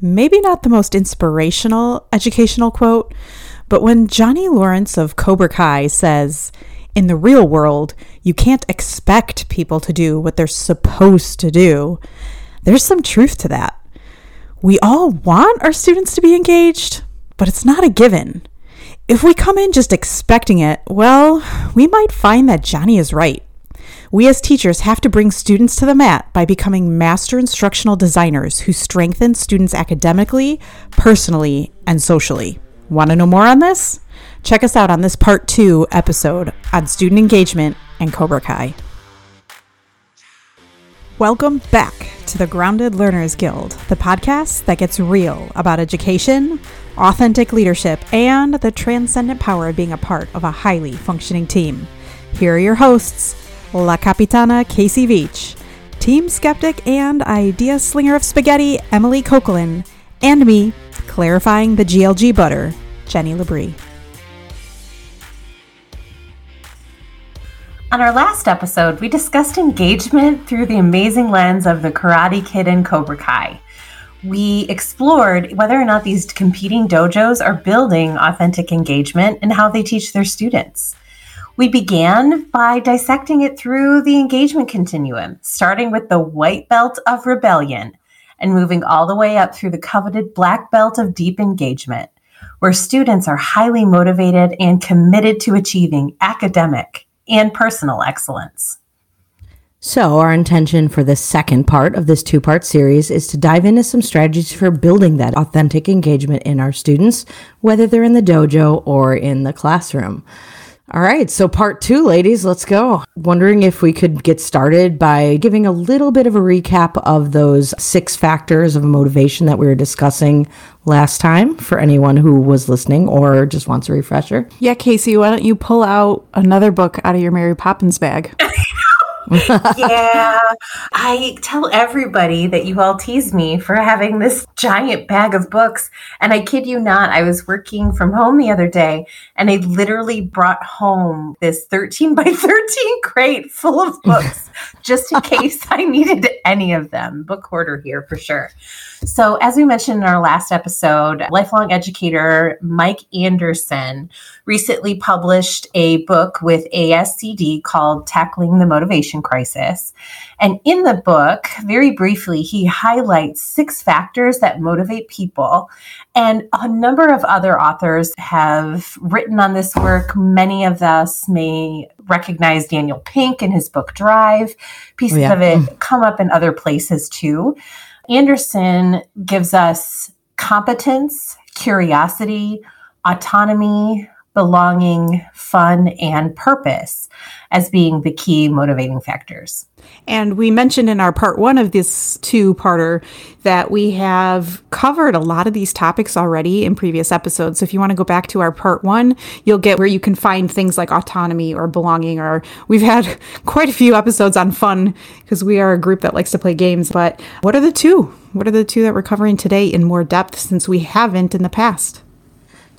Maybe not the most inspirational educational quote, but when Johnny Lawrence of Cobra Kai says, in the real world, you can't expect people to do what they're supposed to do, there's some truth to that. We all want our students to be engaged, but it's not a given. If we come in just expecting it, well, we might find that Johnny is right. We as teachers have to bring students to the mat by becoming master instructional designers who strengthen students academically, personally, and socially. Want to know more on this? Check us out on this part two episode on student engagement and Cobra Kai. Welcome back to the Grounded Learners Guild, the podcast that gets real about education, authentic leadership, and the transcendent power of being a part of a highly functioning team. Here are your hosts, La Capitana Casey Veach, Team Skeptic and Idea Slinger of Spaghetti Emily Coquelin, and me, clarifying the GLG butter, Jenny Labrie. On our last episode, we discussed engagement through the amazing lens of the Karate Kid and Cobra Kai. We explored whether or not these competing dojos are building authentic engagement and how they teach their students. We began by dissecting it through the engagement continuum, starting with the white belt of rebellion and moving all the way up through the coveted black belt of deep engagement, where students are highly motivated and committed to achieving academic, and personal excellence. So, our intention for the second part of this two part series is to dive into some strategies for building that authentic engagement in our students, whether they're in the dojo or in the classroom. All right, so part two, ladies, let's go. Wondering if we could get started by giving a little bit of a recap of those six factors of motivation that we were discussing last time for anyone who was listening or just wants a refresher. Yeah, Casey, why don't you pull out another book out of your Mary Poppins bag? yeah, I tell everybody that you all tease me for having this giant bag of books. And I kid you not, I was working from home the other day and I literally brought home this 13 by 13 crate full of books just in case I needed any of them. Book hoarder here for sure. So, as we mentioned in our last episode, lifelong educator Mike Anderson recently published a book with ASCD called Tackling the Motivation Crisis. And in the book, very briefly, he highlights six factors that motivate people. And a number of other authors have written on this work. Many of us may recognize Daniel Pink in his book Drive. Pieces oh, yeah. of it mm. come up in other places too. Anderson gives us competence, curiosity, autonomy, belonging, fun, and purpose as being the key motivating factors. And we mentioned in our part one of this two parter that we have covered a lot of these topics already in previous episodes. So if you want to go back to our part one, you'll get where you can find things like autonomy or belonging, or we've had quite a few episodes on fun because we are a group that likes to play games. But what are the two? What are the two that we're covering today in more depth since we haven't in the past?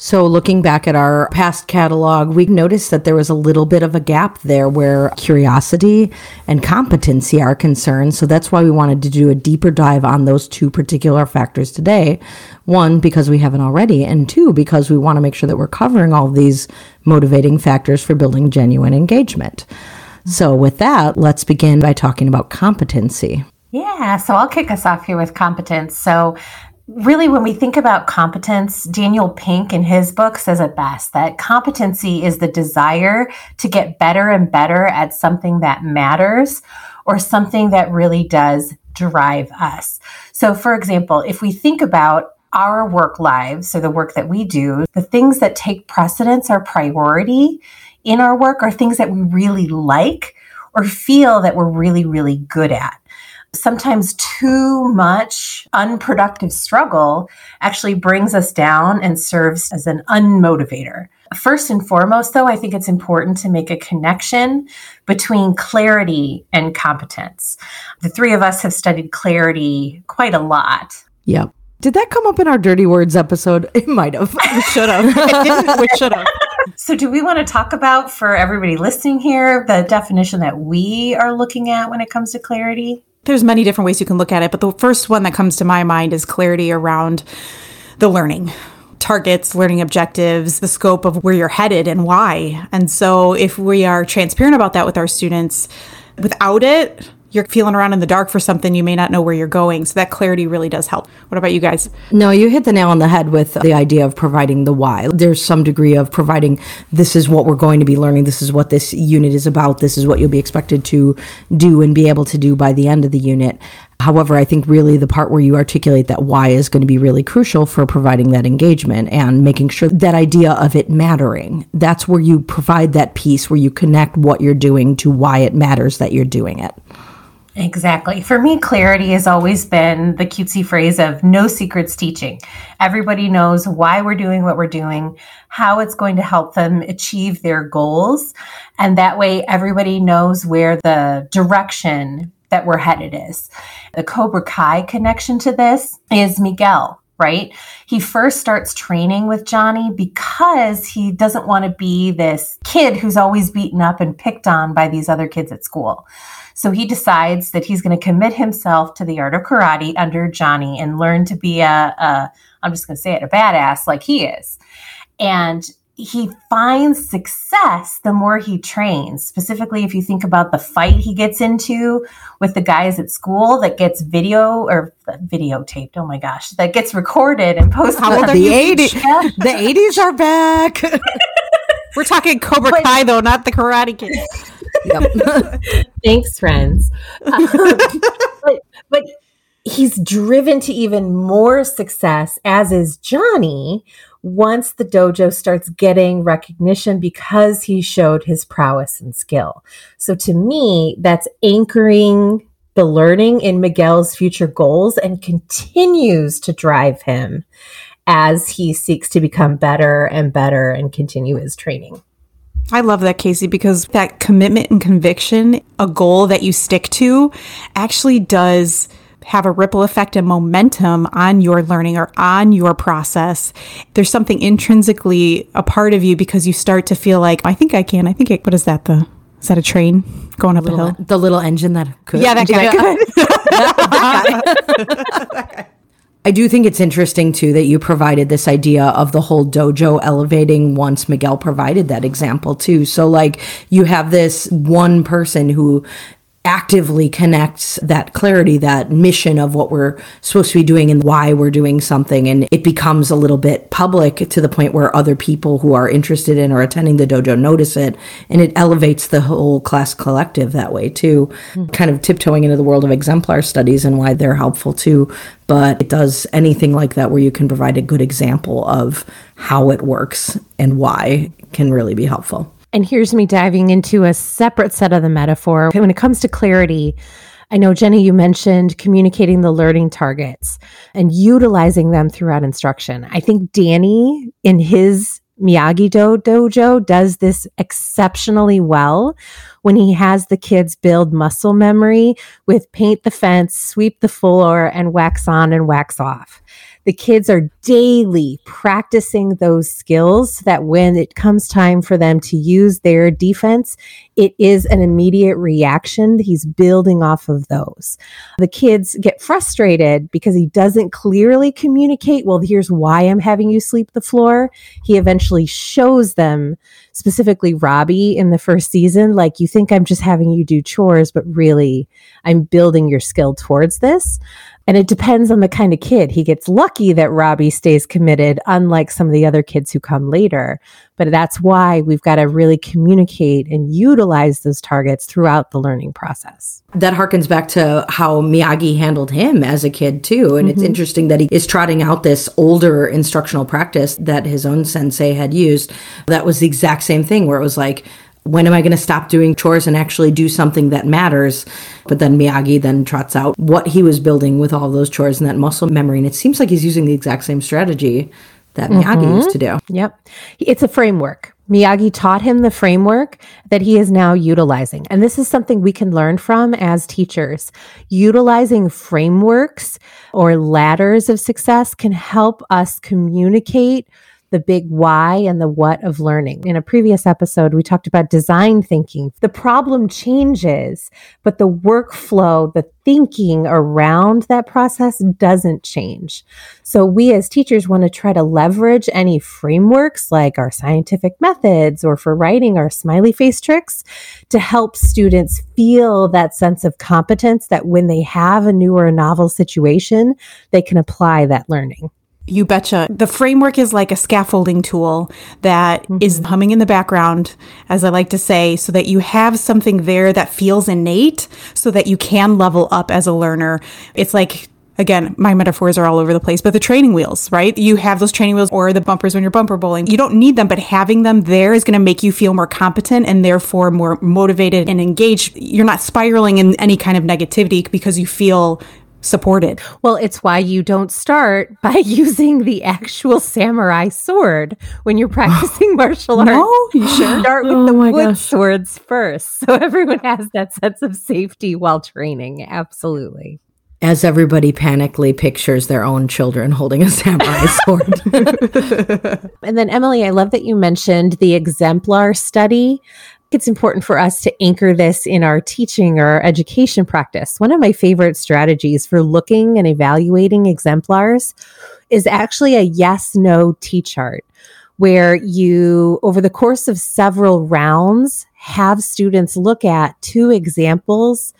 So, looking back at our past catalog, we noticed that there was a little bit of a gap there where curiosity and competency are concerned. So, that's why we wanted to do a deeper dive on those two particular factors today. One, because we haven't already, and two, because we want to make sure that we're covering all these motivating factors for building genuine engagement. So, with that, let's begin by talking about competency. Yeah, so I'll kick us off here with competence. So, really, when we think about competence, Daniel Pink in his book says it best that competency is the desire to get better and better at something that matters or something that really does drive us. So, for example, if we think about our work lives, so the work that we do, the things that take precedence or priority in our work are things that we really like or feel that we're really, really good at sometimes too much unproductive struggle actually brings us down and serves as an unmotivator. First and foremost, though, I think it's important to make a connection between clarity and competence. The three of us have studied clarity quite a lot. Yep. Did that come up in our dirty words episode? It might have. It should have. we should have. So, do we want to talk about for everybody listening here the definition that we are looking at when it comes to clarity? There's many different ways you can look at it, but the first one that comes to my mind is clarity around the learning targets, learning objectives, the scope of where you're headed and why. And so if we are transparent about that with our students, without it, you're feeling around in the dark for something, you may not know where you're going. So that clarity really does help. What about you guys? No, you hit the nail on the head with the idea of providing the why. There's some degree of providing this is what we're going to be learning, this is what this unit is about, this is what you'll be expected to do and be able to do by the end of the unit. However, I think really the part where you articulate that why is going to be really crucial for providing that engagement and making sure that idea of it mattering. That's where you provide that piece where you connect what you're doing to why it matters that you're doing it. Exactly. For me, clarity has always been the cutesy phrase of no secrets teaching. Everybody knows why we're doing what we're doing, how it's going to help them achieve their goals. And that way, everybody knows where the direction that we're headed is. The Cobra Kai connection to this is Miguel right? He first starts training with Johnny because he doesn't want to be this kid who's always beaten up and picked on by these other kids at school. So he decides that he's going to commit himself to the art of karate under Johnny and learn to be a, a I'm just going to say it, a badass like he is. And he finds success the more he trains. Specifically, if you think about the fight he gets into with the guys at school that gets video or videotaped. Oh my gosh, that gets recorded and posted. How old are the 80s? The 80s are back. We're talking Cobra but, Kai though, not the Karate Kid. Yep. Thanks, friends. Um, but, but he's driven to even more success, as is Johnny, once the dojo starts getting recognition because he showed his prowess and skill. So to me, that's anchoring the learning in Miguel's future goals and continues to drive him as he seeks to become better and better and continue his training. I love that, Casey, because that commitment and conviction, a goal that you stick to, actually does have a ripple effect and momentum on your learning or on your process. There's something intrinsically a part of you because you start to feel like, I think I can. I think, it, what is that? The is that a train going up little, a hill? The little engine that could. Yeah, that guy. I do think it's interesting too that you provided this idea of the whole dojo elevating once Miguel provided that example too. So like you have this one person who actively connects that clarity, that mission of what we're supposed to be doing and why we're doing something. And it becomes a little bit public to the point where other people who are interested in or attending the dojo notice it. And it elevates the whole class collective that way too, mm-hmm. kind of tiptoeing into the world of exemplar studies and why they're helpful too. But it does anything like that where you can provide a good example of how it works and why can really be helpful. And here's me diving into a separate set of the metaphor. When it comes to clarity, I know, Jenny, you mentioned communicating the learning targets and utilizing them throughout instruction. I think Danny, in his Miyagi Do Dojo, does this exceptionally well when he has the kids build muscle memory with paint the fence, sweep the floor, and wax on and wax off the kids are daily practicing those skills that when it comes time for them to use their defense, it is an immediate reaction. He's building off of those. The kids get frustrated because he doesn't clearly communicate, well, here's why I'm having you sleep the floor. He eventually shows them, specifically Robbie in the first season, like, you think I'm just having you do chores, but really, I'm building your skill towards this. And it depends on the kind of kid. He gets lucky that Robbie stays committed, unlike some of the other kids who come later. But that's why we've got to really communicate and utilize those targets throughout the learning process. That harkens back to how Miyagi handled him as a kid, too. And mm-hmm. it's interesting that he is trotting out this older instructional practice that his own sensei had used. That was the exact same thing where it was like, when am I going to stop doing chores and actually do something that matters? But then Miyagi then trots out what he was building with all those chores and that muscle memory. And it seems like he's using the exact same strategy that Miyagi mm-hmm. used to do. Yep. It's a framework. Miyagi taught him the framework that he is now utilizing. And this is something we can learn from as teachers. Utilizing frameworks or ladders of success can help us communicate the big why and the what of learning. In a previous episode, we talked about design thinking. The problem changes, but the workflow, the thinking around that process doesn't change. So we as teachers want to try to leverage any frameworks like our scientific methods or for writing our smiley face tricks to help students feel that sense of competence that when they have a new or a novel situation, they can apply that learning. You betcha. The framework is like a scaffolding tool that mm-hmm. is humming in the background, as I like to say, so that you have something there that feels innate so that you can level up as a learner. It's like again, my metaphors are all over the place, but the training wheels, right? You have those training wheels or the bumpers when you're bumper bowling. You don't need them, but having them there is going to make you feel more competent and therefore more motivated and engaged. You're not spiraling in any kind of negativity because you feel supported. Well, it's why you don't start by using the actual samurai sword when you're practicing martial arts. No, you sure? Start with oh the wood gosh. swords first. So everyone has that sense of safety while training. Absolutely. As everybody panically pictures their own children holding a samurai sword. and then, Emily, I love that you mentioned the exemplar study it's important for us to anchor this in our teaching or education practice. One of my favorite strategies for looking and evaluating exemplars is actually a yes no T chart, where you, over the course of several rounds, have students look at two examples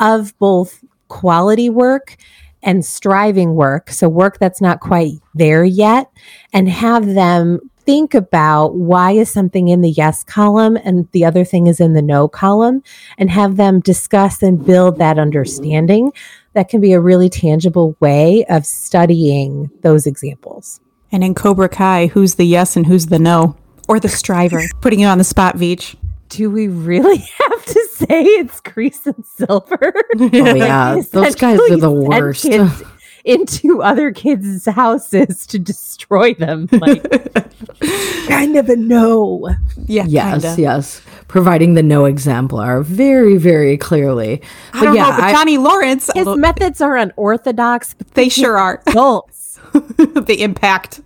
of both quality work and striving work, so work that's not quite there yet, and have them think about why is something in the yes column and the other thing is in the no column and have them discuss and build that understanding that can be a really tangible way of studying those examples. And in Cobra Kai, who's the yes and who's the no? Or the striver? Putting you on the spot, Veach. Do we really have to say it's Kreese and Silver? Oh yeah, those guys are the worst into other kids' houses to destroy them. Like, kind of a no. Yeah. Yes. Kinda. Yes. Providing the no exemplar very, very clearly. But I don't yeah, know, but I, Johnny Lawrence. His methods are unorthodox. They sure are. Adults. the impact.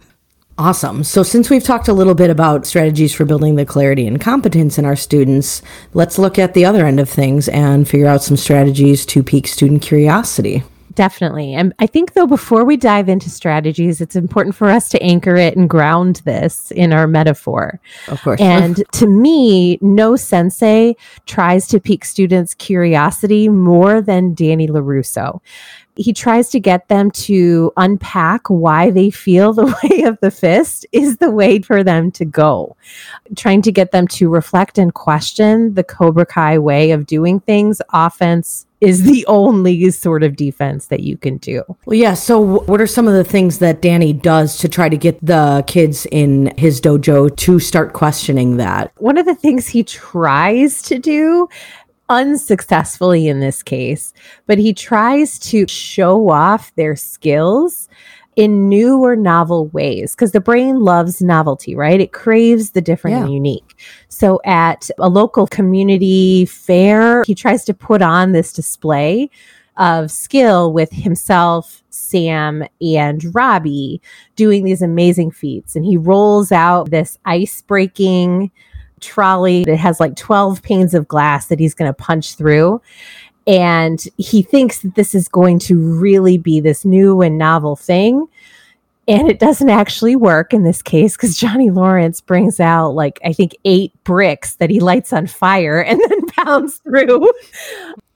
Awesome. So, since we've talked a little bit about strategies for building the clarity and competence in our students, let's look at the other end of things and figure out some strategies to pique student curiosity. Definitely. And I think, though, before we dive into strategies, it's important for us to anchor it and ground this in our metaphor. Of course. And to me, no sensei tries to pique students' curiosity more than Danny LaRusso. He tries to get them to unpack why they feel the way of the fist is the way for them to go. Trying to get them to reflect and question the Cobra Kai way of doing things, offense, is the only sort of defense that you can do. Well, yeah. So, what are some of the things that Danny does to try to get the kids in his dojo to start questioning that? One of the things he tries to do unsuccessfully in this case, but he tries to show off their skills in new or novel ways because the brain loves novelty, right? It craves the different yeah. and unique. So at a local community fair, he tries to put on this display of skill with himself, Sam, and Robbie doing these amazing feats. And he rolls out this ice breaking trolley that has like 12 panes of glass that he's going to punch through and he thinks that this is going to really be this new and novel thing and it doesn't actually work in this case because Johnny Lawrence brings out like I think eight bricks that he lights on fire and then pounds through.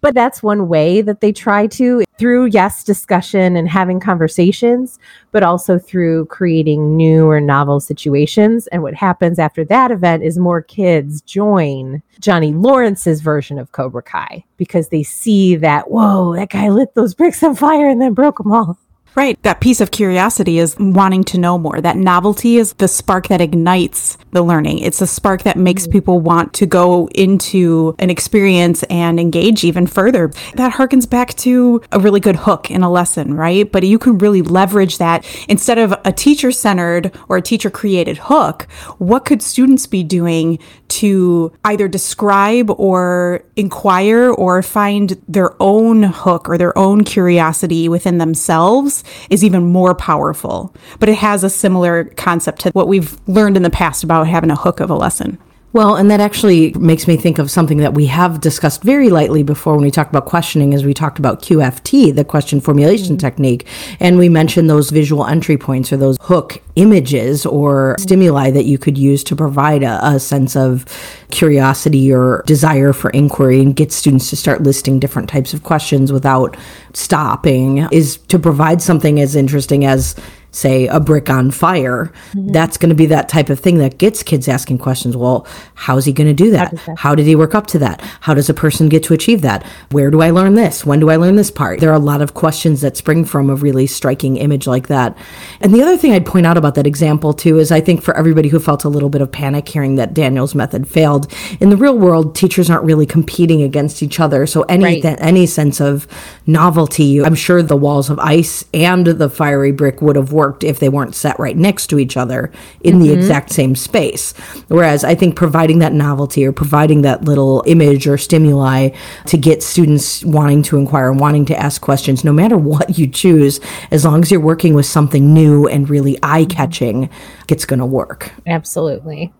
But that's one way that they try to through yes discussion and having conversations, but also through creating new or novel situations. And what happens after that event is more kids join Johnny Lawrence's version of Cobra Kai because they see that whoa, that guy lit those bricks on fire and then broke them all. Right. That piece of curiosity is wanting to know more. That novelty is the spark that ignites the learning. It's a spark that makes mm-hmm. people want to go into an experience and engage even further. That harkens back to a really good hook in a lesson, right? But you can really leverage that instead of a teacher centered or a teacher created hook. What could students be doing to either describe or inquire or find their own hook or their own curiosity within themselves is even more powerful. But it has a similar concept to what we've learned in the past about having a hook of a lesson. Well, and that actually makes me think of something that we have discussed very lightly before when we talked about questioning, as we talked about QFT, the question formulation mm-hmm. technique. And we mentioned those visual entry points or those hook images or stimuli that you could use to provide a, a sense of curiosity or desire for inquiry and get students to start listing different types of questions without stopping is to provide something as interesting as say a brick on fire mm-hmm. that's going to be that type of thing that gets kids asking questions. Well how's he going to do that? How, how did he work up to that? How does a person get to achieve that? Where do i learn this? When do i learn this part? There are a lot of questions that spring from a really striking image like that. And the other thing i'd point out about that example too is i think for everybody who felt a little bit of panic hearing that daniel's method failed in the real world teachers aren't really competing against each other. So any right. th- any sense of novelty i'm sure the walls of ice and the fiery brick would have worked worked if they weren't set right next to each other in mm-hmm. the exact same space. Whereas I think providing that novelty or providing that little image or stimuli to get students wanting to inquire and wanting to ask questions, no matter what you choose, as long as you're working with something new and really eye catching, it's going to work. Absolutely.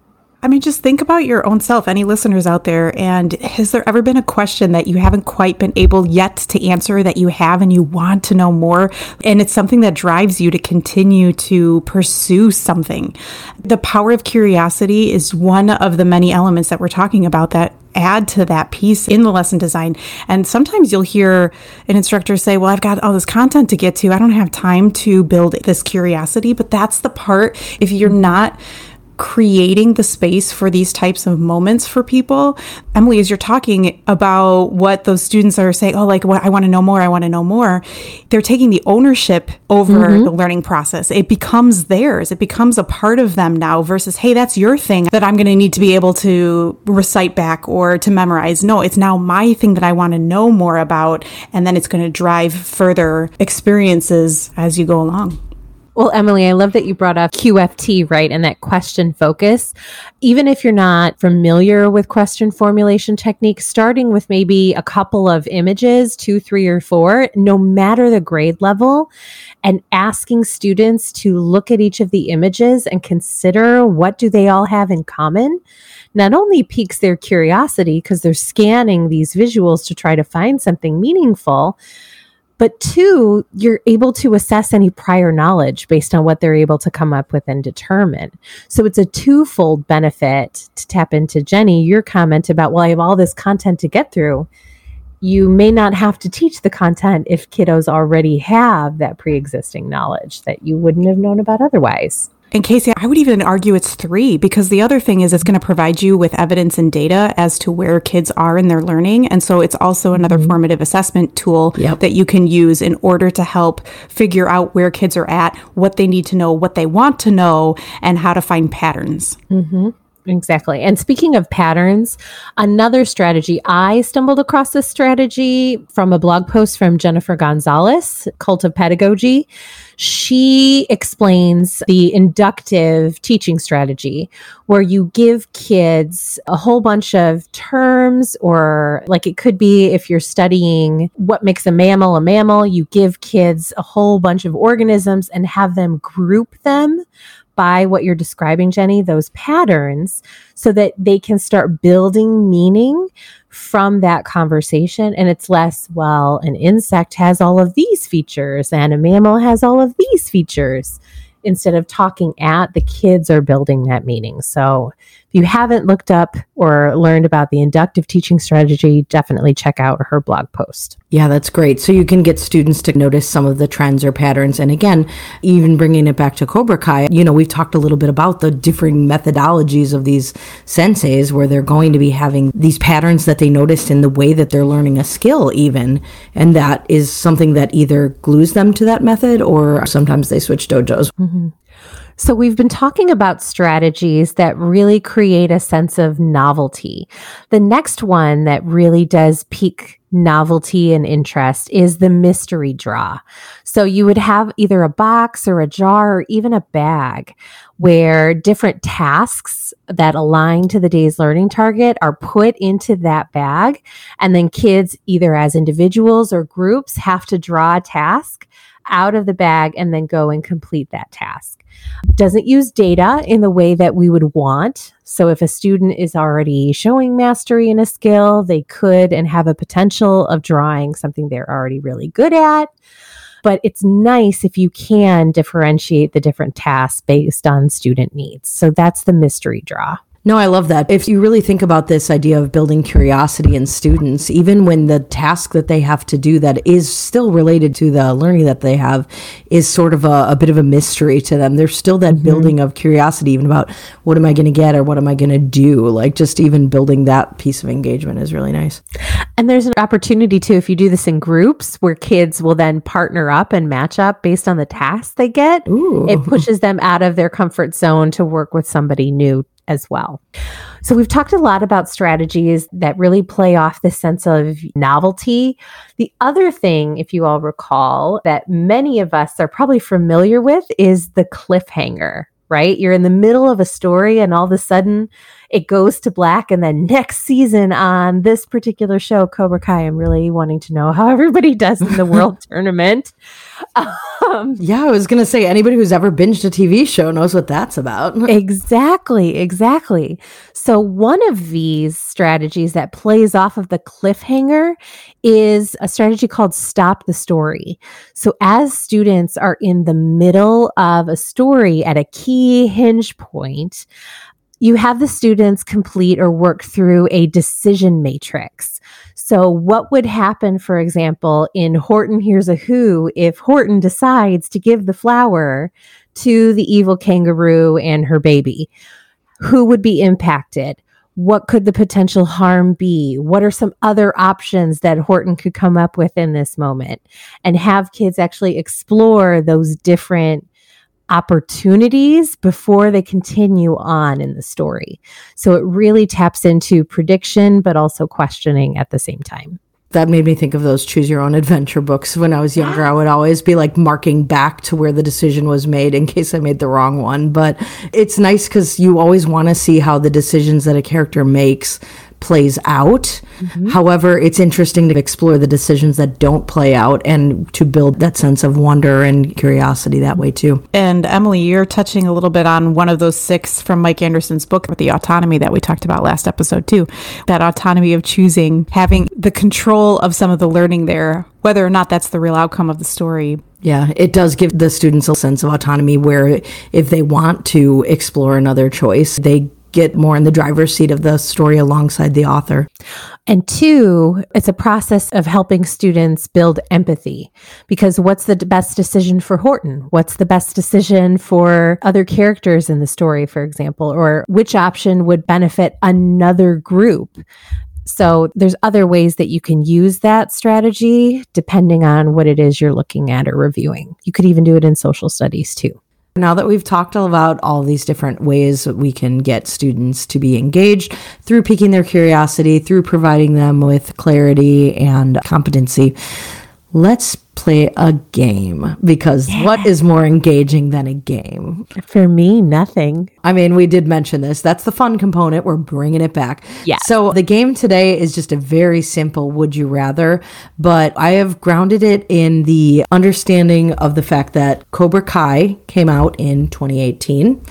I mean, just think about your own self, any listeners out there. And has there ever been a question that you haven't quite been able yet to answer that you have and you want to know more? And it's something that drives you to continue to pursue something. The power of curiosity is one of the many elements that we're talking about that add to that piece in the lesson design. And sometimes you'll hear an instructor say, Well, I've got all this content to get to. I don't have time to build this curiosity. But that's the part, if you're not creating the space for these types of moments for people. Emily, as you're talking about what those students are saying, oh, like, what I want to know more, I want to know more, they're taking the ownership over mm-hmm. the learning process. It becomes theirs, it becomes a part of them now versus, hey, that's your thing that I'm going to need to be able to recite back or to memorize. No, it's now my thing that I want to know more about. And then it's going to drive further experiences as you go along. Well, Emily, I love that you brought up QFT, right? And that question focus. Even if you're not familiar with question formulation techniques, starting with maybe a couple of images, two, three, or four, no matter the grade level, and asking students to look at each of the images and consider what do they all have in common not only piques their curiosity because they're scanning these visuals to try to find something meaningful, but two, you're able to assess any prior knowledge based on what they're able to come up with and determine. So it's a twofold benefit to tap into Jenny, your comment about, well, I have all this content to get through. You may not have to teach the content if kiddos already have that pre existing knowledge that you wouldn't have known about otherwise. And Casey, I would even argue it's three because the other thing is it's going to provide you with evidence and data as to where kids are in their learning. And so it's also another mm-hmm. formative assessment tool yep. that you can use in order to help figure out where kids are at, what they need to know, what they want to know, and how to find patterns. Mm-hmm. Exactly. And speaking of patterns, another strategy, I stumbled across this strategy from a blog post from Jennifer Gonzalez, Cult of Pedagogy. She explains the inductive teaching strategy where you give kids a whole bunch of terms, or like it could be if you're studying what makes a mammal a mammal, you give kids a whole bunch of organisms and have them group them by what you're describing, Jenny, those patterns, so that they can start building meaning from that conversation. And it's less, well, an insect has all of these features and a mammal has all of these features. Instead of talking at, the kids are building that meaning. So you haven't looked up or learned about the inductive teaching strategy, definitely check out her blog post. Yeah, that's great. So you can get students to notice some of the trends or patterns. And again, even bringing it back to Cobra Kai, you know, we've talked a little bit about the differing methodologies of these senseis where they're going to be having these patterns that they noticed in the way that they're learning a skill, even. And that is something that either glues them to that method or sometimes they switch dojos. Mm-hmm. So, we've been talking about strategies that really create a sense of novelty. The next one that really does pique novelty and interest is the mystery draw. So, you would have either a box or a jar or even a bag where different tasks that align to the day's learning target are put into that bag. And then kids, either as individuals or groups, have to draw a task out of the bag and then go and complete that task. Doesn't use data in the way that we would want. So, if a student is already showing mastery in a skill, they could and have a potential of drawing something they're already really good at but it's nice if you can differentiate the different tasks based on student needs. So that's the mystery draw. No, I love that. If you really think about this idea of building curiosity in students, even when the task that they have to do that is still related to the learning that they have is sort of a, a bit of a mystery to them, there's still that mm-hmm. building of curiosity, even about what am I going to get or what am I going to do? Like just even building that piece of engagement is really nice. And there's an opportunity too, if you do this in groups where kids will then partner up and match up based on the tasks they get, Ooh. it pushes them out of their comfort zone to work with somebody new as well. So, we've talked a lot about strategies that really play off the sense of novelty. The other thing, if you all recall, that many of us are probably familiar with is the cliffhanger, right? You're in the middle of a story and all of a sudden it goes to black. And then next season on this particular show, Cobra Kai, I'm really wanting to know how everybody does in the world tournament. Um, yeah, I was going to say anybody who's ever binged a TV show knows what that's about. exactly, exactly. So, one of these strategies that plays off of the cliffhanger is a strategy called Stop the Story. So, as students are in the middle of a story at a key hinge point, you have the students complete or work through a decision matrix. So, what would happen, for example, in Horton Hears a Who if Horton decides to give the flower to the evil kangaroo and her baby? Who would be impacted? What could the potential harm be? What are some other options that Horton could come up with in this moment? And have kids actually explore those different opportunities before they continue on in the story. So it really taps into prediction, but also questioning at the same time. That made me think of those choose your own adventure books. When I was younger, I would always be like marking back to where the decision was made in case I made the wrong one. But it's nice because you always want to see how the decisions that a character makes plays out. Mm-hmm. However, it's interesting to explore the decisions that don't play out and to build that sense of wonder and curiosity that way too. And Emily, you're touching a little bit on one of those six from Mike Anderson's book with the autonomy that we talked about last episode too. That autonomy of choosing, having the control of some of the learning there, whether or not that's the real outcome of the story. Yeah, it does give the students a sense of autonomy where if they want to explore another choice, they get more in the driver's seat of the story alongside the author. And two, it's a process of helping students build empathy because what's the best decision for Horton? What's the best decision for other characters in the story, for example? Or which option would benefit another group? So there's other ways that you can use that strategy depending on what it is you're looking at or reviewing. You could even do it in social studies too. Now that we've talked about all these different ways that we can get students to be engaged through piquing their curiosity, through providing them with clarity and competency, let's play a game because yeah. what is more engaging than a game? For me, nothing. I mean, we did mention this. That's the fun component. We're bringing it back. Yeah. So the game today is just a very simple would you rather, but I have grounded it in the understanding of the fact that Cobra Kai came out in 2018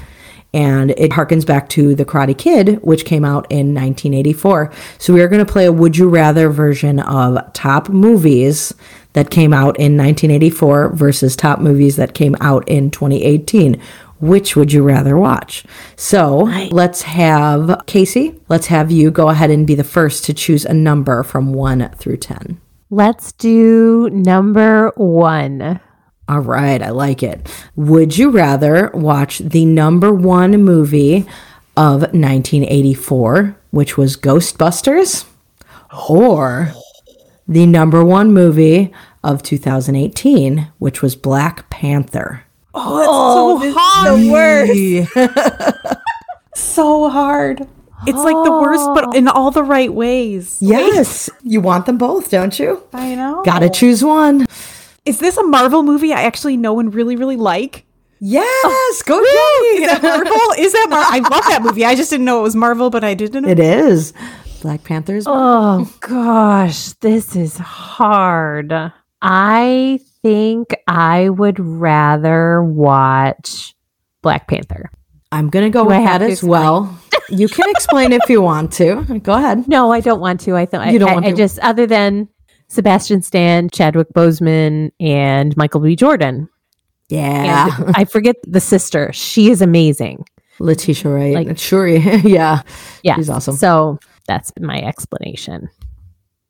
and it harkens back to The Karate Kid, which came out in 1984. So we are going to play a Would You Rather version of top movies that came out in 1984 versus top movies that came out in 2018. Which would you rather watch? So let's have Casey, let's have you go ahead and be the first to choose a number from one through 10. Let's do number one. All right, I like it. Would you rather watch the number one movie of 1984, which was Ghostbusters, or the number one movie of 2018, which was Black Panther. Oh, that's oh, so hard. The worst. so hard. It's like the worst, but in all the right ways. Yes. You want them both, don't you? I know. Gotta choose one. Is this a Marvel movie I actually know and really, really like? Yes, oh, go. Is that Marvel? Is that Marvel? I love that movie. I just didn't know it was Marvel, but I didn't know. It is. Black Panthers. Oh gosh, this is hard. I think I would rather watch Black Panther. I'm going to go Do I with that to as well. you can explain if you want to. Go ahead. No, I don't want to. I thought You don't I, want I, to? just other than Sebastian Stan, Chadwick Boseman, and Michael B. Jordan. Yeah. And I forget the sister. She is amazing. Letitia Wright. Like- Shuri. yeah. Yeah, She's awesome. So that's my explanation.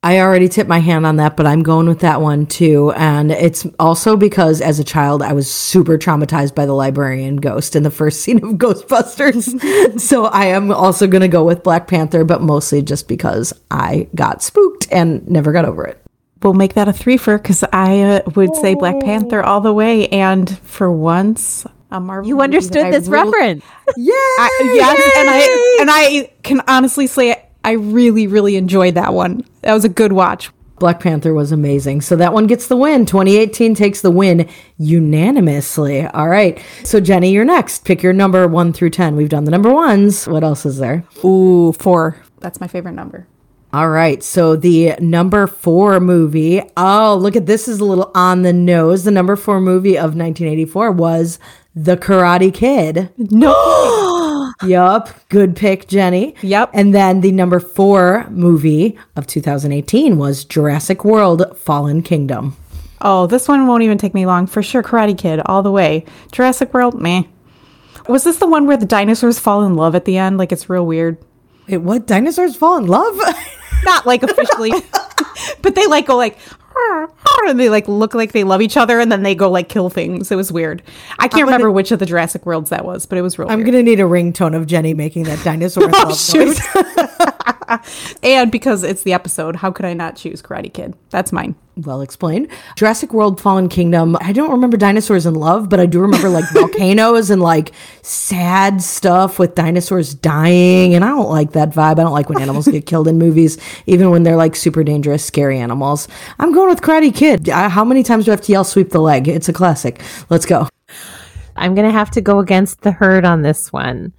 I already tipped my hand on that, but I'm going with that one too. And it's also because as a child, I was super traumatized by the librarian ghost in the first scene of Ghostbusters. so I am also going to go with Black Panther, but mostly just because I got spooked and never got over it. We'll make that a threefer because I uh, would say Black Panther all the way. And for once, a Marvel. You movie that understood I this really- reference. Yeah. I, yes, and I and I can honestly say I really really enjoyed that one. That was a good watch. Black Panther was amazing. So that one gets the win. 2018 takes the win unanimously. All right. So Jenny, you're next. Pick your number one through 10. We've done the number ones. What else is there? Ooh, four. That's my favorite number. All right. So the number four movie. Oh, look at this is a little on the nose. The number four movie of 1984 was The Karate Kid. No. Yup. Good pick, Jenny. Yep. And then the number four movie of 2018 was Jurassic World Fallen Kingdom. oh, this one won't even take me long for sure. Karate Kid all the way. Jurassic World, meh. Was this the one where the dinosaurs fall in love at the end? Like it's real weird. Wait, what? Dinosaurs fall in love? Not like officially, but they like go like. And they like look like they love each other, and then they go like kill things. It was weird. I can't remember which of the Jurassic Worlds that was, but it was real. I'm weird. gonna need a ringtone of Jenny making that dinosaur Oh, noise. and because it's the episode, how could I not choose Karate Kid? That's mine. Well explained. Jurassic World Fallen Kingdom. I don't remember dinosaurs in love, but I do remember like volcanoes and like sad stuff with dinosaurs dying. And I don't like that vibe. I don't like when animals get killed in movies, even when they're like super dangerous, scary animals. I'm going with Karate Kid. I, how many times do I have to yell sweep the leg? It's a classic. Let's go. I'm going to have to go against the herd on this one.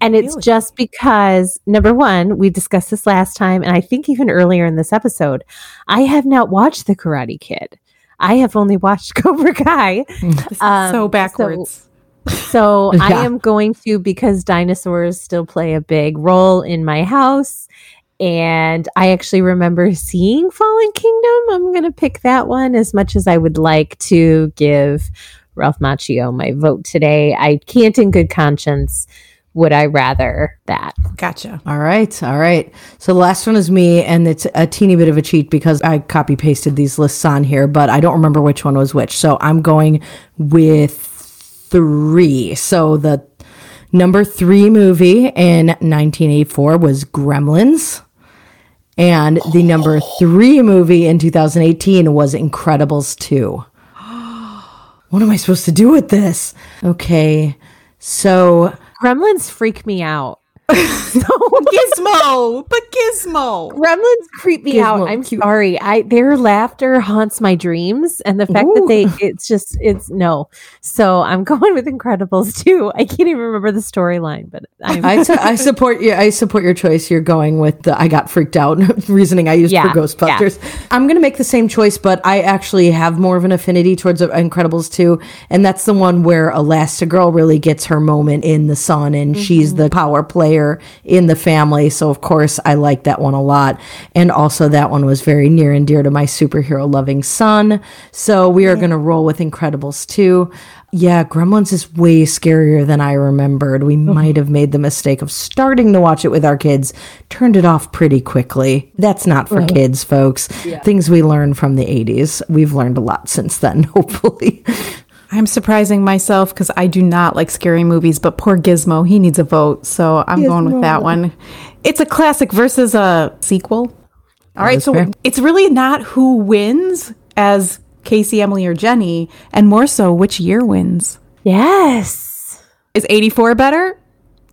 And it's just because, number one, we discussed this last time, and I think even earlier in this episode, I have not watched The Karate Kid. I have only watched Cobra Kai. Um, so backwards. So I Yeah. am going to, because dinosaurs still play a big role in my house. And I actually remember seeing Fallen Kingdom. I'm going to pick that one as much as I would like to give Ralph Macchio my vote today. I can't, in good conscience, would I rather that? gotcha. All right, all right. So the last one is me, and it's a teeny bit of a cheat because I copy pasted these lists on here, but I don't remember which one was which. So I'm going with three. So the number three movie in 1984 was Gremlins. And the number three movie in 2018 was Incredibles 2. What am I supposed to do with this? Okay. So Gremlins freak me out. Gizmo, but Gizmo. Gremlins creep me Gizmo, out. I'm cute. sorry. I their laughter haunts my dreams, and the fact that they it's just it's no. So I'm going with Incredibles 2. I can't even remember the storyline, but I'm, I, su- I support you. I support your choice. You're going with the I got freaked out reasoning I used Yeah, for Ghostbusters. I'm going to make the same choice, but I actually have more of an affinity towards uh, Incredibles 2, And that's the one where Elastigirl really gets her moment in the sun and she's the power player in the family. So, of course, I like that one a lot. And also, that one was very near and dear to my superhero loving son. So, we are going to roll with Incredibles 2. Yeah, Gremlins is way scarier than I remembered. We mm-hmm. might have made the mistake of starting to watch it with our kids, turned it off pretty quickly. That's not for kids, folks. Things we learned from the 80s. We've learned a lot since then, hopefully. I'm surprising myself because I do not like scary movies, but poor Gizmo, he needs a vote. So I'm going with that one. It's a classic versus a sequel. All right, is so fair. it's really not who wins as Casey, Emily, or Jenny, and more so which year wins. yes. Is 84 better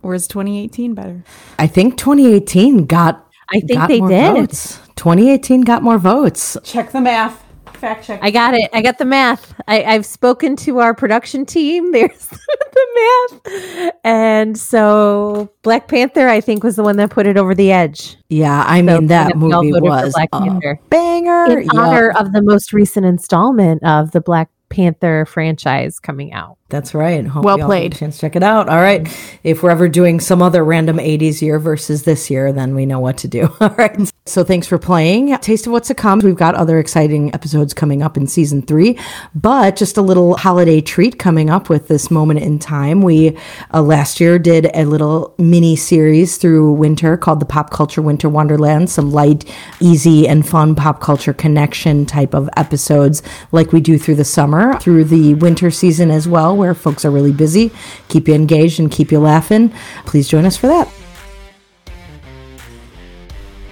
or is 2018 better? I think 2018 got I think got they did. votes. 2018 got more votes. Check the math. Fact check. I got it. I got the math. I, I've spoken to our production team. There's the math. And so Black Panther, I think, was the one that put it over the edge. Yeah, I So mean that movie was Black a Panther. banger. In Yep. honor of the most recent installment of the Black Panther franchise coming out. That's right. Hope Well you all a played. Chance to check it out. All right. If we're ever doing some other random 80s year versus this year, then we know what to do. All right. So thanks for playing. Taste of what's to come. We've got other exciting episodes coming up in season three, but just a little holiday treat coming up with this moment in time. We uh, last year did a little mini series through winter called the Pop Culture Winter Wonderland. Some light, easy, and fun pop culture connection type of episodes like we do through the summer, through the winter season as well, where folks are really busy. Keep you engaged and keep you laughing. Please join us for that.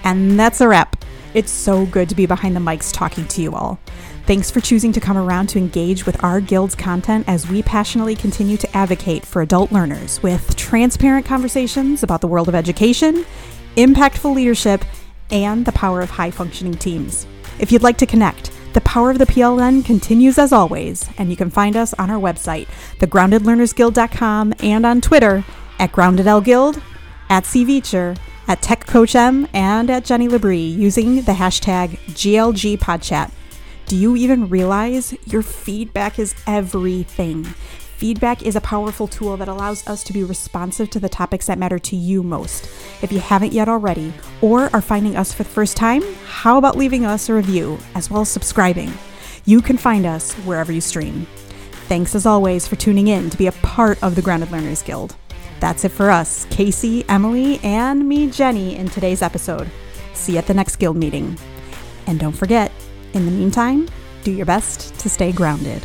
And that's a wrap. It's so good to be behind the mics talking to you all. Thanks for choosing to come around to engage with our guild's content as we passionately continue to advocate for adult learners with transparent conversations about the world of education, impactful leadership, and the power of high functioning teams. If you'd like to connect, the power of the PLN continues as always, and you can find us on our website, thegroundedlearnersguild.com, and on Twitter at GroundedLGuild, at CVeacher, at TechCoachM, and at Jenny Labrie using the hashtag GLGPodchat. Do you even realize your feedback is everything? Feedback is a powerful tool that allows us to be responsive to the topics that matter to you most. If you haven't yet already, or are finding us for the first time, how about leaving us a review as well as subscribing? You can find us wherever you stream. Thanks as always for tuning in to be a part of the Grounded Learners Guild. That's it for us, Casey, Emily, and me, Jenny, in today's episode. See you at the next guild meeting. And don't forget, in the meantime, do your best to stay grounded.